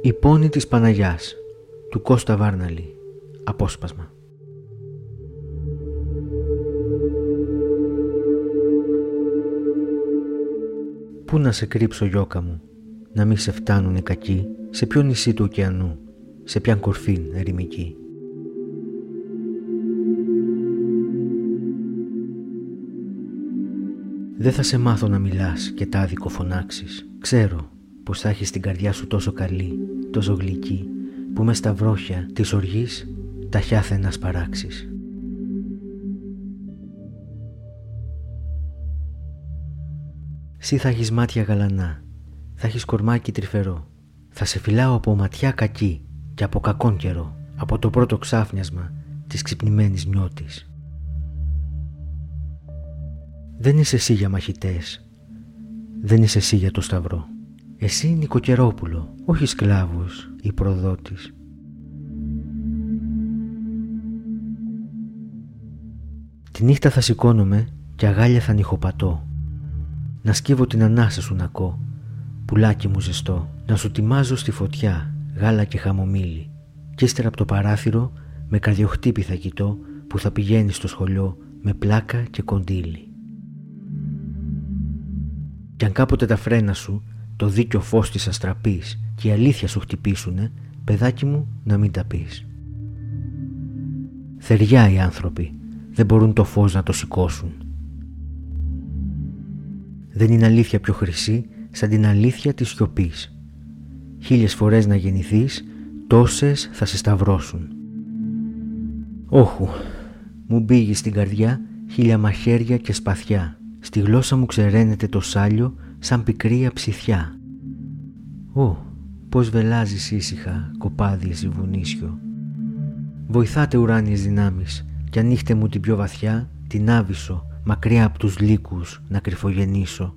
Η πόνη της Παναγιάς του Κώστα Βάρναλη. Απόσπασμα. Πού να σε κρύψω γιώκα μου Να μη σε φτάνουν οι κακοί Σε ποιο νησί του ωκεανού Σε ποιαν κορφήν ερημική. Δεν θα σε μάθω να μιλάς και τα άδικο φωνάξεις Ξέρω πως θα έχεις την καρδιά σου τόσο καλή, τόσο γλυκή που μες στα βρόχια της οργής τα χιάθε να σπαράξεις. Σύ θα έχεις μάτια γαλανά, θα έχεις κορμάκι τρυφερό, θα σε φυλάω από ματιά κακή και από κακόν καιρό, από το πρώτο ξάφνιασμα της ξυπνημένης νιώτης. Δεν είσαι εσύ για μαχητές, δεν είσαι εσύ για το σταυρό. Εσύ νοικοκαιρόπουλο, όχι σκλάβος ή προδότης. Τη νύχτα θα σηκώνομαι και αγάλια θα νυχοπατώ. Να σκύβω την ανάσα σου να κώ, πουλάκι μου ζεστό. Να σου τιμάζω στη φωτιά, γάλα και χαμομήλι. Κι ύστερα από το παράθυρο με καρδιοχτύπη θα κοιτώ που θα πηγαίνει στο σχολείο με πλάκα και κοντήλι. Κι αν κάποτε τα φρένα σου το δίκιο φως της αστραπής και η αλήθεια σου χτυπήσουνε, παιδάκι μου να μην τα πεις. Θεριά οι άνθρωποι, δεν μπορούν το φως να το σηκώσουν. Δεν είναι αλήθεια πιο χρυσή σαν την αλήθεια της σιωπής. Χίλιες φορές να γεννηθείς, τόσες θα σε σταυρώσουν. Όχου, μου μπήγει στην καρδιά χίλια μαχαίρια και σπαθιά. Στη γλώσσα μου ξεραίνεται το σάλιο σαν πικρή αψιθιά. Ω, πως βελάζεις ήσυχα, κοπάδι εσύ βουνίσιο. Βοηθάτε ουράνιες δυνάμεις κι ανοίχτε μου την πιο βαθιά, την άβυσο, μακριά από τους λύκους να κρυφογενήσω.